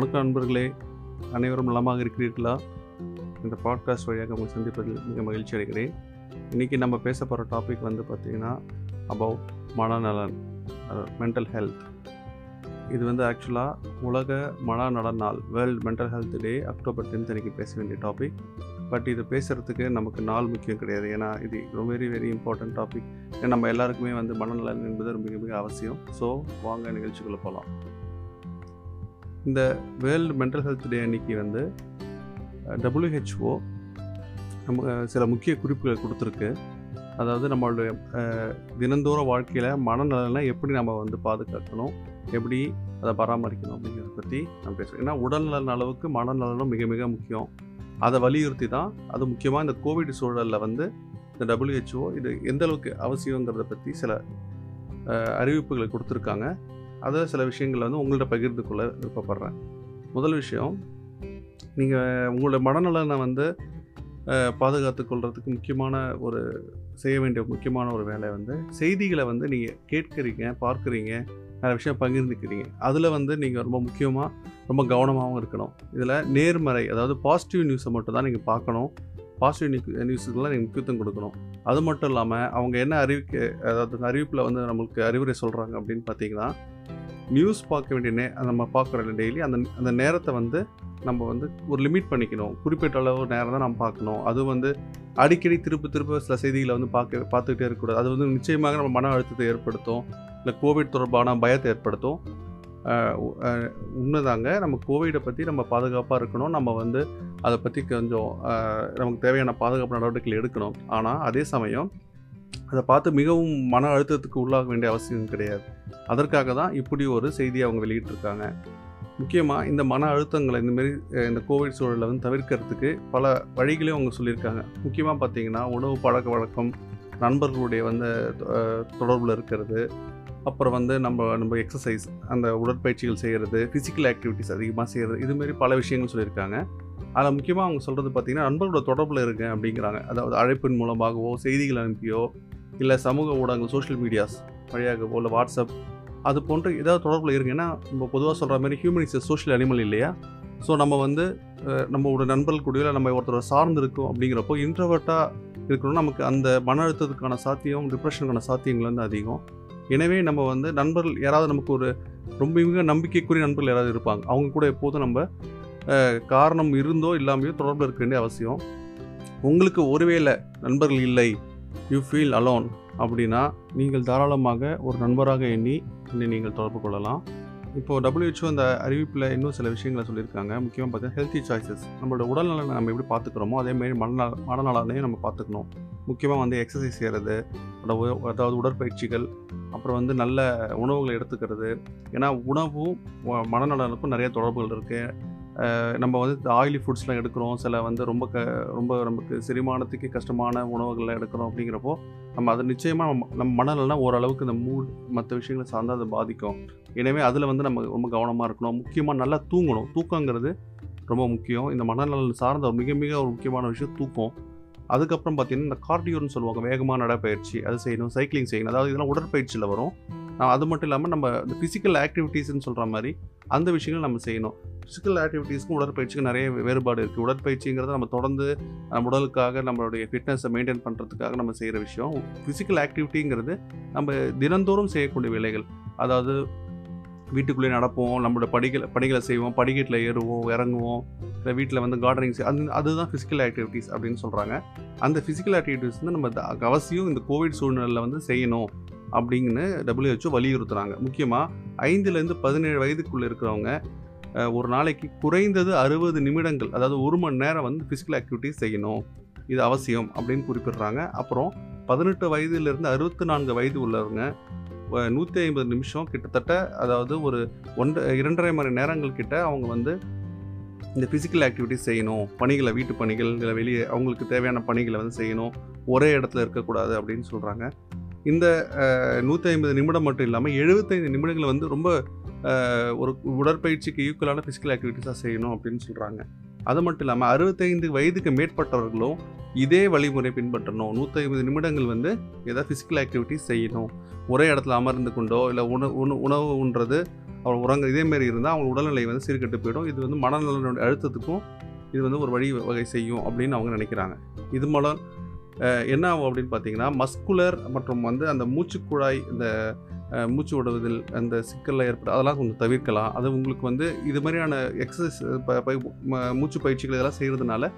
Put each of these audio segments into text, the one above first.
வணக்கம் நண்பர்களே அனைவரும் நலமாக இருக்கிறீர்களா? இந்த பாட்காஸ்ட் வழியாக உங்களை சந்திப்பதில் மிக மகிழ்ச்சி அடைகிறேன். இன்றைக்கி நம்ம பேச போகிற டாபிக் வந்து பார்த்திங்கன்னா அபவுட் மனநலன் மென்டல் ஹெல்த் இது வந்து ஆக்சுவலாக உலக மனநல நாள் world mental health day October tenth அன்றைக்கி பேச வேண்டிய டாபிக் பட் இது பேசுகிறதுக்கு நமக்கு நாள் முக்கியம் கிடையாது. ஏன்னா இது ரொம்ப வெரி வெரி இம்பார்ட்டன்ட் டாபிக் ஏன்னா நம்ம எல்லாருக்குமே வந்து மனநலன் என்பது மிக மிக அவசியம். ஸோ வாங்க நிகழ்ச்சிக்குள்ளே போகலாம் இந்த வேர்ல்டு மென்டல் ஹெல்த் டே அன்னைக்கு வந்து டபிள்யூஹெச்ஓ நம்ம சில முக்கிய குறிப்புகள் கொடுத்துருக்கு. அதாவது நம்மளுடைய அஹ், தினந்தோற வாழ்க்கையில் மனநலனை எப்படி நம்ம வந்து பாதுகாக்கணும் எப்படி அதை பராமரிக்கணும் அப்படிங்கிறத பற்றி நம்ம பேசுகிறோம் ஏன்னா உடல்நலன் அளவுக்கு மனநலனும் மிக மிக முக்கியம். அதை வலியுறுத்தி தான் அது முக்கியமாக இந்த கோவிட் சூழலில் வந்து இந்த டபிள்யூஹெச்ஓ இது எந்த அளவுக்கு அவசியங்கிறத பற்றி சில அறிவிப்புகளை கொடுத்துருக்காங்க. அதில் சில விஷயங்களை வந்து உங்கள்கிட்ட பகிர்ந்து கொள்ள விருப்பப்படுறேன். முதல் விஷயம் நீங்கள் உங்களோட மனநலனை வந்து அஹ், முக்கியமான ஒரு செய்ய வேண்டிய முக்கியமான ஒரு வேலை வந்து செய்திகளை வந்து நீங்கள் கேட்குறீங்க பார்க்குறீங்க நிறைய விஷயம் பகிர்ந்துக்கிறீங்க. அதில் வந்து நீங்கள் ரொம்ப முக்கியமாக ரொம்ப கவனமாகவும் இருக்கணும். இதில் நேர்மறை அதாவது பாசிட்டிவ் நியூஸை மட்டும் தான் நீங்கள் பார்க்கணும். பாசிட்டிவ் நியூ நியூஸுக்கெல்லாம் நீங்கள் முக்கியத்துவம் கொடுக்கணும். அது மட்டும் இல்லாமல் அவங்க என்ன அறிவிக்க அதாவது அறிவிப்பில் வந்து நம்மளுக்கு அறிவுரை சொல்கிறாங்க அப்படின்னு பார்த்தீங்கன்னா நியூஸ் பார்க்க வேண்டிய நே நம்ம பார்க்குறோம் டெய்லி அந்த அந்த நேரத்தை வந்து நம்ம வந்து ஒரு லிமிட் பண்ணிக்கணும். குறிப்பிட்ட அளவு நேரம் தான் நம்ம பார்க்கணும். அது வந்து அடிக்கடி திரும்ப திருப்ப சில செய்திகளை வந்து பார்க்க பார்த்துக்கிட்டே இருக்கக்கூடாது. அது வந்து நிச்சயமாக நம்ம மன அழுத்தத்தை ஏற்படுத்தும். இல்லை கோவிட் தொடர்பான பயத்தை ஏற்படுத்தும். உண்மைதாங்க. நம்ம கோவிடை பற்றி நம்ம பாதுகாப்பாக இருக்கணும். நம்ம வந்து அதை பற்றி கொஞ்சம் நமக்கு தேவையான பாதுகாப்பு நடவடிக்கைகள் எடுக்கணும். ஆனால் அதே சமயம் அதை பார்த்து மிகவும் மன அழுத்தத்துக்கு உள்ளாக வேண்டிய அவசியம் கிடையாது. அதற்காக தான் இப்படி ஒரு செய்தியை அவங்க வெளியிட்டிருக்காங்க. முக்கியமாக இந்த மன அழுத்தங்களை இந்தமாரி இந்த கோவிட் சூழலை வந்து தவிர்க்கிறதுக்கு பல வழிகளையும் அவங்க சொல்லியிருக்காங்க. முக்கியமாக பார்த்தீங்கன்னா உணவு பழக்க வழக்கம் நண்பர்களுடைய வந்து தொடர்பில் இருக்கிறது. அப்புறம் வந்து நம்ம நம்ம எக்ஸசைஸ் அந்த உடற்பயிற்சிகள் செய்கிறது ஃபிசிக்கல் ஆக்டிவிட்டிஸ் அதிகமாக செய்கிறது இதுமாரி பல விஷயங்கள் சொல்லியிருக்காங்க. அதில் முக்கியமாக அவங்க சொல்கிறது பார்த்தீங்கன்னா நண்பர்களோட தொடர்பில் இருக்கேன் அப்படிங்கிறாங்க. அதாவது அழைப்பின் மூலமாகவோ செய்திகள் அனுப்பியோ இல்லை சமூக ஊடகங்கள் சோஷியல் மீடியாஸ் வழியாகவோ இல்லை வாட்ஸ்அப் அது போன்ற ஏதாவது தொடர்பில் இருக்கு ஏன்னா நம்ம பொதுவாக சொல்கிற மாதிரி ஹியூமன் இஸ் சோஷியல் அனிமல் இல்லையா? ஸோ நம்ம வந்து நம்மளோட நண்பர்கள் கூடயோ இல்லை நம்ம ஒருத்தரை சார்ந்து இருக்கோம் அப்படிங்கிறப்போ இன்ட்ரவர்ட்டாக இருக்கணும் நமக்கு அந்த மன அழுத்தத்துக்கான சாத்தியம் டிப்ரெஷனுக்கான சாத்தியங்கள் வந்து அதிகம். எனவே நம்ம வந்து நண்பர்கள் யாராவது நமக்கு ஒரு ரொம்ப மிக நம்பிக்கைக்குரிய நண்பர்கள் யாராவது இருப்பாங்க. அவங்க கூட எப்போதும் நம்ம காரணம் இருந்தோ இல்லாமையோ தொடர்பில் இருக்க வேண்டிய அவசியம். உங்களுக்கு ஒருவேளை நண்பர்கள் இல்லை யூ ஃபீல் அலோன் அப்படின்னா நீங்கள் தாராளமாக ஒரு நண்பராக எண்ணி என்னை நீங்கள் தொடர்பு கொள்ளலாம். இப்போது டபிள்யூஹெச்ஓ அந்த அறிவிப்பில் இன்னும் சில விஷயங்களை சொல்லியிருக்காங்க. முக்கியமாக பார்த்தீங்கன்னா ஹெல்த்தி சாய்ஸஸ் நம்மளோட உடல்நலனை நம்ம எப்படி பார்த்துக்கிறோமோ அதேமாரி மனநல மனநலனையும் நம்ம பார்த்துக்கணும். முக்கியமாக வந்து எக்ஸசைஸ் செய்கிறது அதாவது உடற்பயிற்சிகள் அப்புறம் வந்து நல்ல உணவுகளை எடுத்துக்கிறது. ஏன்னா உணவும் மனநலனுக்கும் நிறைய தொடர்புகள் இருக்குது நம்ம வந்து ஆயிலி ஃபுட்ஸ்லாம் எடுக்கிறோம். சில வந்து ரொம்ப க ரொம்ப நமக்கு செரிமானத்துக்கு கஷ்டமான உணவுகளை எடுக்கிறோம் அப்படிங்கிறப்போ நம்ம அது நிச்சயமாக நம்ம நம்ம மனநலனா ஓரளவுக்கு இந்த மூட் மற்ற விஷயங்களை சார்ந்து அதை பாதிக்கும். எனவே அதில் வந்து நம்ம ரொம்ப கவனமாக இருக்கணும். முக்கியமாக நல்லா தூங்கணும். தூக்கங்கிறது ரொம்ப முக்கியம். இந்த மனநலன் சார்ந்த ஒரு மிக மிக ஒரு முக்கியமான விஷயம் தூக்கம். அதுக்கப்புறம் பார்த்தீங்கன்னா இந்த கார்டியோன்னு சொல்லுவாங்க. வேகமான நடைப்பயிற்சி. அது செய்யணும். சைக்கிளிங் செய்யணும். அதாவது இதெல்லாம் உடற்பயிற்சியில் வரும். நம்ம அது மட்டும் இல்லாமல் நம்ம இந்த ஃபிசிக்கல் ஆக்டிவிட்டீஸ்னு சொல்கிற மாதிரி அந்த விஷயங்கள் நம்ம செய்யணும். ஃபிசிக்கல் ஆக்டிவிட்டீஸ்க்கும் உடற்பயிற்சிக்கும் நிறைய வேறுபாடு இருக்குது உடற்பயிற்சிங்கிறது நம்ம தொடர்ந்து நம்ம உடலுக்காக நம்மளுடைய ஃபிட்னஸை மெயின்டைன் பண்ணுறதுக்காக நம்ம செய்கிற விஷயம். ஃபிசிக்கல் ஆக்டிவிட்டிங்கிறது நம்ம தினந்தோறும் செய்யக்கூடிய வேலைகள். அதாவது வீட்டுக்குள்ளே நடப்போம் நம்மளோட படிகளை படிகளை செய்வோம் படிக்கட்டில் ஏறுவோம் இறங்குவோம் இல்லை வீட்டில் வந்து கார்டனிங் செய் அது அதுதான் ஃபிசிக்கல் ஆக்டிவிட்டீஸ் அப்படின்னு சொல்கிறாங்க அந்த ஃபிசிக்கல் ஆக்டிவிட்டீஸ் வந்து நம்ம அவசியம் இந்த கோவிட் சூழ்நிலையில் வந்து செய்யணும். அப்படின்னு டபிள்யூஹெச்ஓ வலியுறுத்துகிறாங்க முக்கியமாக ஐந்துலேருந்து பதினேழு வயதுக்குள்ளே இருக்கிறவங்க ஒரு நாளைக்கு குறைந்தது அறுபது நிமிடங்கள் அதாவது ஒரு மணி நேரம் வந்து ஃபிசிக்கல் ஆக்டிவிட்டீஸ் செய்யணும். இது அவசியம் அப்படின்னு குறிப்பிடுறாங்க. அப்புறம் பதினெட்டு வயதுலேருந்து அறுபத்தி நான்கு வயது உள்ளவங்க நூற்றி ஐம்பது நிமிஷம் கிட்டத்தட்ட அதாவது ஒரு ஒன்று இரண்டரை மணி நேரங்கள் கிட்ட அவங்க வந்து இந்த ஃபிசிக்கல் ஆக்டிவிட்டிஸ் செய்யணும். பணிகளை வீட்டு பணிகள் இல்லை வெளியே அவங்களுக்கு தேவையான பணிகளை வந்து செய்யணும். ஒரே இடத்துல இருக்கக்கூடாது அப்படின்னு சொல்கிறாங்க இந்த நூற்றி ஐம்பது நிமிடம் மட்டும் இல்லாமல் எழுபத்தைந்து நிமிடங்கள் வந்து ரொம்ப ஒரு உடற்பயிற்சிக்கு ஈக்குவலான ஃபிசிக்கல் ஆக்டிவிட்டிஸாக செய்யணும் அப்படின்னு சொல்கிறாங்க அது மட்டும் இல்லாமல் அறுபத்தைந்து வயதுக்கு மேற்பட்டவர்களும் இதே வழிமுறை பின்பற்றணும். நூற்றி ஐம்பது நிமிடங்கள் வந்து ஏதாவது ஃபிசிக்கல் ஆக்டிவிட்டிஸ் செய்யணும். ஒரே இடத்துல அமர்ந்து கொண்டோ இல்லை உணவு உணவு உணவு உண்றது அவர் உறங்க இதேமாரி இருந்தால் அவங்க உடல்நிலை வந்து சீர்கெட்டு போயிடும். இது வந்து மனநலனுடைய அழுத்தத்துக்கும் இது வந்து ஒரு வழி வகை செய்யும் அப்படின்னு அவங்க நினைக்கிறாங்க. இது மூலம் என்ன ஆகும் அப்படின்னு பார்த்தீங்கன்னா மஸ்குலர் மற்றும் வந்து அந்த மூச்சுக்குழாய் இந்த மூச்சு விடுவதில் அந்த சிக்கலில் ஏற்பட்டு அதெல்லாம் கொஞ்சம் தவிர்க்கலாம். அது உங்களுக்கு வந்து இது மாதிரியான எக்ஸசைஸ் மூச்சு பயிற்சிகள் இதெல்லாம் செய்கிறதுனால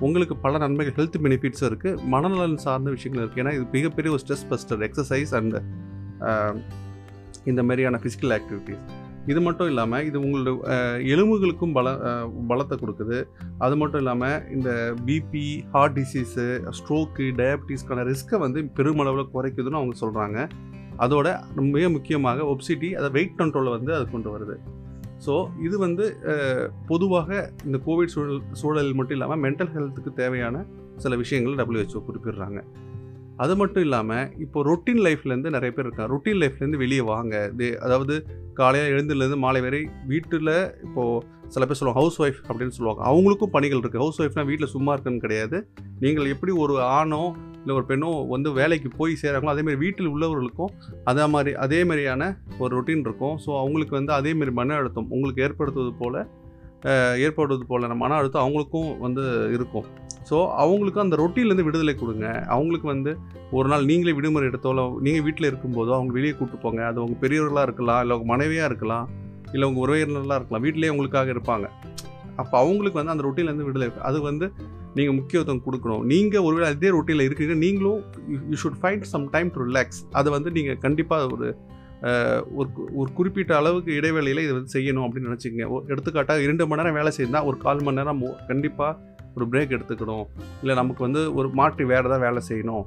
உங்களுக்கு பல நன்மைகள் ஹெல்த் பெனிஃபிட்ஸும் இருக்குது மனநலன் சார்ந்த விஷயங்கள் இருக்குது ஏன்னா இது மிகப்பெரிய ஒரு ஸ்ட்ரெஸ் பஸ்டர் எக்ஸசைஸ் அண்ட் இந்த மாதிரியான ஃபிசிக்கல் ஆக்டிவிட்டீஸ் இது மட்டும் இல்லாமல் இது உங்களோட எலும்புகளுக்கும் பல பலத்தை கொடுக்குது. அது மட்டும் இல்லாமல் இந்த பிபி ஹார்ட் டிசீஸு ஸ்ட்ரோக்கு டயபிட்டிஸ்க்கான ரிஸ்க்கை வந்து பெருமளவில் குறைக்குதுன்னு அவங்க சொல்கிறாங்க அதோட மிக முக்கியமாக ஒப்சிட்டி அதை வெயிட் கண்ட்ரோலை வந்து அது கொண்டு வருது. ஸோ இது வந்து பொதுவாக இந்த கோவிட் சூழல் சூழலில் மட்டும் இல்லாமல் மென்டல் ஹெல்த்துக்கு தேவையான சில விஷயங்கள் டபிள்யூஹெச்ஓ குறிப்பிடுறாங்க. அது மட்டும் இல்லாமல் இப்போ ரொட்டீன் லைஃப்லேருந்து நிறைய பேர் இருக்காங்க. ரொட்டீன் லைஃப்லேருந்து வெளியே வாங்க. இது அதாவது காலையில் எழுந்துலேருந்து மாலை வரை வீட்டில் இப்போது சில பேர் சொல்லுவாங்க ஹவுஸ் ஒய்ஃப் அப்படின்னு சொல்லுவாங்க. அவங்களுக்கும் பணிகள் இருக்குது ஹவுஸ் ஒய்ஃப்னால் வீட்டில் சும்மா இருக்குன்னு கிடையாது. நீங்கள் எப்படி ஒரு ஆணோ இல்லை ஒரு பெண்ணோ வந்து வேலைக்கு போய் சேராங்களோ அதேமாதிரி வீட்டில் உள்ளவர்களுக்கும் அதே மாதிரி அதே மாதிரியான ஒரு ரொட்டீன் இருக்கும். ஸோ அவங்களுக்கு வந்து அதேமாரி மன அழுத்தம் உங்களுக்கு ஏற்படுத்துவது போல் ஏற்படுவது போலான மன அழுத்தம் அவங்களுக்கும் வந்து இருக்கும். ஸோ அவங்களுக்கும் அந்த ரொட்டீன்லேருந்து விடுதலை கொடுங்க. அவங்களுக்கு வந்து ஒரு நாள் நீங்களே விடுமுறை எடுத்தோல நீங்கள் வீட்டில் இருக்கும்போதோ அவங்க வெளியே கூப்பிட்டு போங்க. அது உங்கள் பெரியவர்களாக இருக்கலாம் இல்லை உங்கள் மனைவியாக இருக்கலாம் இல்லை உங்கள் உறவினர்களாக இருக்கலாம் வீட்டிலேயே உங்களுக்காக இருப்பாங்க. அப்போ அவங்களுக்கு வந்து அந்த ரொட்டீன்லேருந்து விடுதலை அது வந்து நீங்கள் முக்கியத்துவம் கொடுக்கணும். நீங்கள் ஒருவேளை அதே ரொட்டீனில் இருக்கீங்க நீங்களும் you should find some time to relax அதை வந்து நீங்கள் கண்டிப்பாக ஒரு ஒரு கு- ஒரு குறிப்பிட்ட அளவுக்கு இடைவேளையில் இதை வந்து செய்யணும் அப்படின்னு நினச்சிக்கங்க. எடுத்துக்காட்டாக இரண்டு மணி நேரம் வேலை செய்யணும்னா ஒரு கால் மணி நேரம் கண்டிப்பாக ஒரு பிரேக் எடுத்துக்கணும். இல்லை நமக்கு வந்து ஒரு மாற்றி வேறு ஏதாவது வேலை செய்யணும்.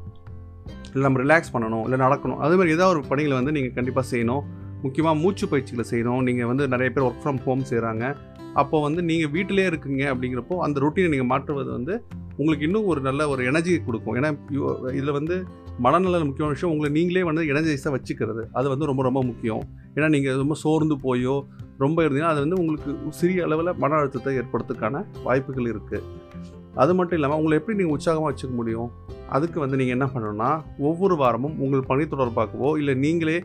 இல்லை நம்ம ரிலாக்ஸ் பண்ணணும் இல்லை நடக்கணும். அதுமாதிரி ஏதாவது ஒரு பணிகளை வந்து நீங்கள் கண்டிப்பாக செய்யணும். முக்கியமாக மூச்சு பயிற்சிகளை செய்யணும். நீங்கள் வந்து நிறைய பேர் ஒர்க் ஃப்ரம் ஹோம் செய்கிறாங்க அப்போ வந்து நீங்கள் வீட்டிலே இருக்குங்க அப்படிங்கிறப்போ அந்த ரொட்டீனை நீங்கள் மாற்றுவது வந்து உங்களுக்கு இன்னும் ஒரு நல்ல ஒரு எனர்ஜி கொடுக்கும். ஏன்னா இதில் வந்து மனநல முக்கியமான விஷயம் உங்களை நீங்களே வந்து எனர்ஜைஸாக வச்சுக்கிறது. அது வந்து ரொம்ப ரொம்ப முக்கியம். ஏன்னா நீங்கள் ரொம்ப சோர்ந்து போயோ ரொம்ப இருந்தீங்கன்னா அது வந்து உங்களுக்கு சிறிய அளவில் மன அழுத்தத்தை ஏற்படுறதுக்கான வாய்ப்புகள் இருக்குது அது மட்டும் இல்லாமல் உங்களை எப்படி நீங்கள் உற்சாகமாக வச்சுக்க முடியும்? அதுக்கு வந்து நீங்கள் என்ன பண்ணணும்னா ஒவ்வொரு வாரமும் உங்கள் பணி தொடர்பாகவோ இல்லை நீங்களே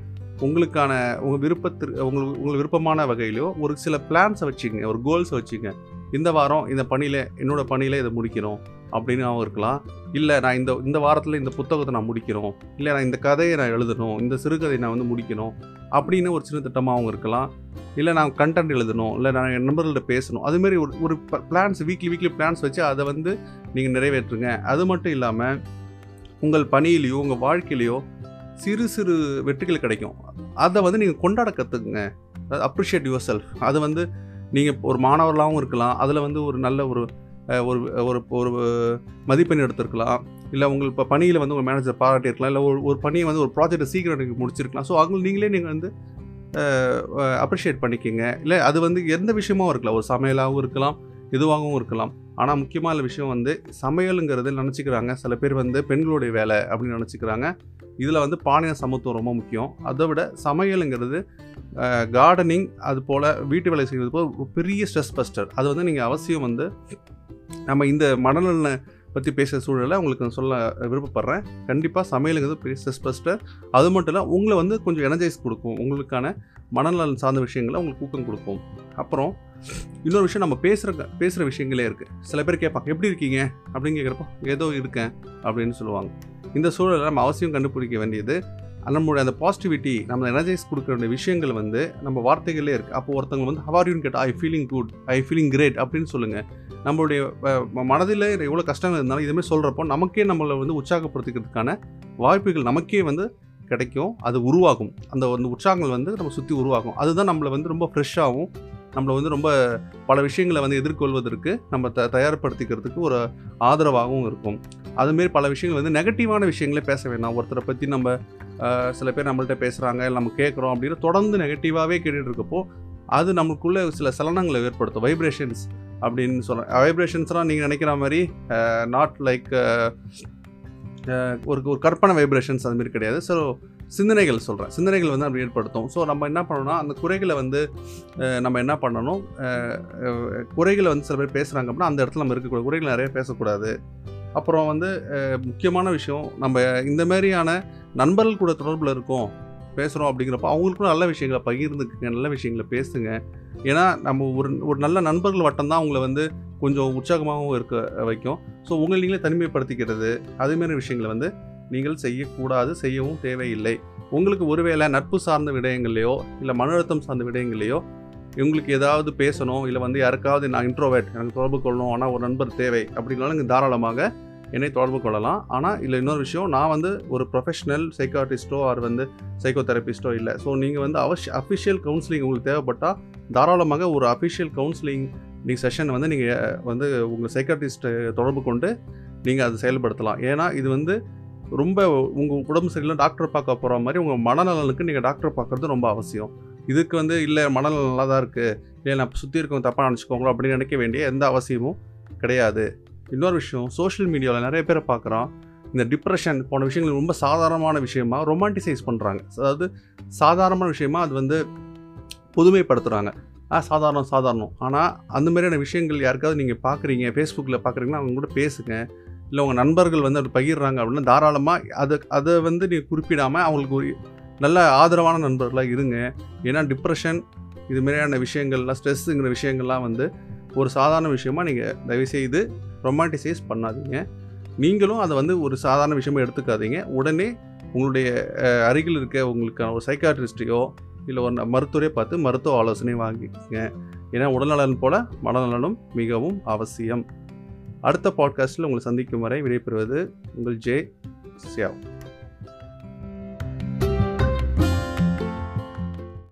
உங்களுக்கான உங்கள் விருப்பத்திற்கு உங்களுக்கு உங்களுக்கு விருப்பமான வகையிலோ ஒரு சில பிளான்ஸை வச்சுக்கங்க ஒரு கோல்ஸை வச்சுக்கங்க. இந்த வாரம் இந்த பணியில் என்னோட பணியில் இதை முடிக்கணும் அப்படின்னாவும் இருக்கலாம். இல்லை நான் இந்த இந்த வாரத்தில் இந்த புத்தகத்தை நான் முடிக்கணும். இல்லை நான் இந்த கதையை நான் எழுதணும். இந்த சிறுகதையை நான் வந்து முடிக்கணும் அப்படின்னு ஒரு சின்ன திட்டமாகவும் இருக்கலாம். இல்லை நான் கண்டென்ட் எழுதணும். இல்லை நான் என் நண்பர்கள்ட்ட பேசணும். அதுமாரி ஒரு ஒரு பிளான்ஸ் வீக்லி வீக்லி பிளான்ஸ் வச்சு அதை வந்து நீங்கள் நிறைவேற்றுங்க. அது மட்டும் இல்லாமல் உங்கள் பணியிலையோ உங்கள் வாழ்க்கையிலையோ சிறு சிறு வெற்றிகள் கிடைக்கும். அதை வந்து நீங்கள் கொண்டாட கற்றுக்குங்க அப்ரிஷியேட் யுவர் செல்ஃப் அது வந்து நீங்கள் ஒரு மாணவர்களாகவும் இருக்கலாம். அதில் வந்து ஒரு நல்ல ஒரு ஒரு ஒரு ஒரு மதிப்பெண் எடுத்திருக்கலாம். இல்லை உங்கள் இப்போ பணியில் வந்து உங்கள் மேனேஜர் பாராட்டியிருக்கலாம் இல்லை ஒரு ஒரு பணியை வந்து ஒரு ப்ராஜெக்ட்டை சீக்கிரம் நீங்கள் முடிச்சிருக்கலாம். ஸோ அவங்க நீங்களே நீங்கள் வந்து அப்ரிஷியேட் பண்ணிக்கோங்க. இல்லை அது வந்து எந்த விஷயமாவும் இருக்கலாம். ஒரு சமையலாகவும் இருக்கலாம் இதுவாகவும் இருக்கலாம். ஆனால் முக்கியமான விஷயம் வந்து சமையலுங்கிறது நினச்சிக்கிறாங்க. சில பேர் வந்து பெண்களுடைய வேலை அப்படின்னு நினச்சிக்கிறாங்க. இதில் வந்து பாலின சமத்துவம் ரொம்ப முக்கியம். அதை விட சமையலுங்கிறது கார்டனிங் அது போல் வீட்டு வேலை செய்வது போல் ஒரு பெரிய ஸ்ட்ரெஸ் பஸ்டர் அது வந்து நீங்கள் அவசியம் வந்து நம்ம இந்த மனநலனை பற்றி பேசுகிற சூழலை உங்களுக்கு நான் சொல்ல விருப்பப்படுறேன். கண்டிப்பாக சமையலுங்கிறது பெரிய ஸ்ட்ரெஸ் பஸ்டர் அது மட்டும் இல்லை உங்களை வந்து கொஞ்சம் எனர்ஜைஸ் கொடுக்கும். உங்களுக்கான மனநலன் சார்ந்த விஷயங்களை உங்களுக்கு ஊக்கம் கொடுக்கும். அப்புறம் இன்னொரு விஷயம் நம்ம பேசுகிற பேசுகிற விஷயங்களே இருக்குது சில பேர் கேட்பாங்க எப்படி இருக்கீங்க? அப்படின்னு கேட்குறப்போ ஏதோ இருக்கேன் அப்படின்னு சொல்லுவாங்க. இந்த சூழலை நம்ம அவசியம் கண்டுபிடிக்க வேண்டியது நம்மளுடைய அந்த பாசிட்டிவிட்டி நம்ம எனர்ஜைஸ் கொடுக்க வேண்டிய விஷயங்கள் வந்து நம்ம வார்த்தைகளே இருக்குது அப்போ ஒருத்தவங்க வந்து ஹவாரியூன்னு கேட்டால் I feeling good I feeling great அப்படின்னு சொல்லுங்கள் நம்மளுடைய மனதில் எவ்வளோ கஷ்டங்கள் இருந்தாலும் இதுமாதிரி சொல்கிறப்போ நமக்கே நம்மளை வந்து உற்சாகப்படுத்திக்கிறதுக்கான வாய்ப்புகள் நமக்கே வந்து கிடைக்கும். அது உருவாகும். அந்த வந்து உற்சாகங்கள் வந்து நம்ம சுற்றி உருவாகும். அதுதான் நம்மளை வந்து ரொம்ப ஃப்ரெஷ்ஷாகவும் நம்மளை வந்து ரொம்ப பல விஷயங்களை வந்து எதிர்கொள்வதற்கு நம்ம த தயார்படுத்திக்கிறதுக்கு ஒரு ஆதரவாகவும் இருக்கும். அதுமாரி பல விஷயங்கள் வந்து நெகட்டிவான விஷயங்களே பேச வேண்டாம் ஒருத்தரை பற்றி நம்ம சில பேர் நம்மள்ட்ட பேசுகிறாங்க இல்லை நம்ம கேட்குறோம் அப்படின்னு தொடர்ந்து நெகட்டிவாகவே கேட்டுட்டு இருக்கப்போ அது நமக்குள்ளே சில சலனங்களை ஏற்படுத்தும். வைப்ரேஷன்ஸ் அப்படின்னு சொல்கிறேன் வைப்ரேஷன்ஸ்லாம் நீங்கள் நினைக்கிற மாதிரி நாட் லைக் ஒரு ஒரு கற்பனை வைப்ரேஷன்ஸ் அது கிடையாது. ஸோ சிந்தனைகள் சொல்கிறேன் சிந்தனைகள் வந்து அப்படி ஏற்படுத்தும். ஸோ நம்ம என்ன பண்ணணும்னா அந்த குறைகளை வந்து நம்ம என்ன பண்ணணும்? குறைகளை வந்து சில பேர் பேசுகிறாங்க அப்படின்னா அந்த இடத்துல நம்ம இருக்கக்கூடாது. குறைகள் நிறைய பேசக்கூடாது. அப்புறம் வந்து முக்கியமான விஷயம் நம்ம இந்த மாதிரியான நண்பர்கள் கூட தொடர்பில் இருக்கோம் பேசுகிறோம் அப்படிங்கிறப்ப அவங்களுக்கும் நல்ல விஷயங்களை பகிர்ந்துக்குங்க நல்ல விஷயங்களை பேசுங்க. ஏன்னா நம்ம ஒரு ஒரு நல்ல நண்பர்கள் வட்டம் தான் வந்து கொஞ்சம் உற்சாகமாகவும் இருக்க வைக்கும். ஸோ உங்களை நீங்களே தனிமைப்படுத்திக்கிறது அதுமாரி விஷயங்களை வந்து நீங்கள் செய்யக்கூடாது செய்யவும் தேவையில்லை. உங்களுக்கு ஒருவேளை நட்பு சார்ந்த விடயங்கள்லையோ இல்லை மன அழுத்தம் சார்ந்த விடயங்கள்லையோ உங்களுக்கு ஏதாவது பேசணும் இல்லை வந்து யாருக்காவது நான் இன்ட்ரோவேட் எனக்கு தொடர்பு கொள்ளணும் ஆனால் ஒரு நண்பர் தேவை அப்படின்னாலும் நீங்கள் தாராளமாக என்னை தொடர்பு கொள்ளலாம். ஆனால் இல்லை இன்னொரு விஷயம் நான் வந்து ஒரு ப்ரொஃபஷனல் சைக்காட்டிஸ்ட்டோ ஆர் வந்து சைக்கோ தெரப்பிஸ்ட்டோ இல்லை. ஸோ நீங்கள் வந்து அவஷ் அஃபிஷியல் கவுன்சிலிங் உங்களுக்கு தேவைப்பட்டால் தாராளமாக ஒரு அஃபிஷியல் கவுன்சிலிங் நீங்கள் செஷன் வந்து நீங்கள் வந்து உங்கள் சைக்காட்டிஸ்ட்டை தொடர்பு கொண்டு நீங்கள் அதை செயல்படுத்தலாம். ஏன்னா இது வந்து ரொம்ப உங்கள் உடம்பு சரியில்லை டாக்டர் பார்க்க போகிற மாதிரி உங்கள் மனநலனுக்கு நீங்கள் டாக்டர் பார்க்குறது ரொம்ப அவசியம். இதுக்கு வந்து இல்லை மனநலம் நல்லா தான் இருக்குது இல்லை நான் சுற்றி இருக்கவங்க தப்பாக நினச்சிக்கோங்களோ? அப்படின்னு நினைக்க வேண்டிய எந்த அவசியமும் கிடையாது. இன்னொரு விஷயம் சோஷியல் மீடியாவில் நிறைய பேரை பார்க்குறோம் இந்த டிப்ரெஷன் போன விஷயங்கள் ரொம்ப சாதாரணமான விஷயமா ரொமான்டிசைஸ் பண்ணுறாங்க அதாவது சாதாரணமான விஷயமா அது வந்து புதுமைப்படுத்துகிறாங்க ஆ சாதாரணம் சாதாரணம். ஆனால் அந்த மாதிரியான விஷயங்கள் யாருக்காவது நீங்கள் பார்க்குறீங்க ஃபேஸ்புக்கில் பார்க்குறீங்கன்னா அவங்க கூட பேசுங்க. இல்லை உங்கள் நண்பர்கள் வந்து அப்படி பகிர்றாங்க அப்படின்னா தாராளமாக அதை அதை வந்து நீங்கள் குறிப்பிடாமல் அவங்களுக்கு ஒரு நல்ல ஆதரவான நண்பர்களாக இருங்க. ஏன்னா டிப்ரெஷன் இது மாதிரியான விஷயங்கள்லாம் ஸ்ட்ரெஸ்ஸுங்கிற விஷயங்கள்லாம் வந்து ஒரு சாதாரண விஷயமாக நீங்கள் தயவுசெய்து ரொமான்டிசைஸ் பண்ணாதீங்க. நீங்களும் அதை வந்து ஒரு சாதாரண விஷயமாக எடுத்துக்காதீங்க. உடனே உங்களுடைய அருகில் இருக்க உங்களுக்கு ஒரு சைக்காட்ரிஸ்டையோ இல்லை ஒரு மருத்துவரையோ பார்த்து மருத்துவ ஆலோசனை வாங்கிக்கோங்க. ஏன்னா உடல்நலன் போல் மனநலனும் மிகவும் அவசியம். அடுத்த பாட்காஸ்ட்டில் உங்களை சந்திக்கும் வரை விடைபெறுவது உங்கள் ஜே சியாவ்.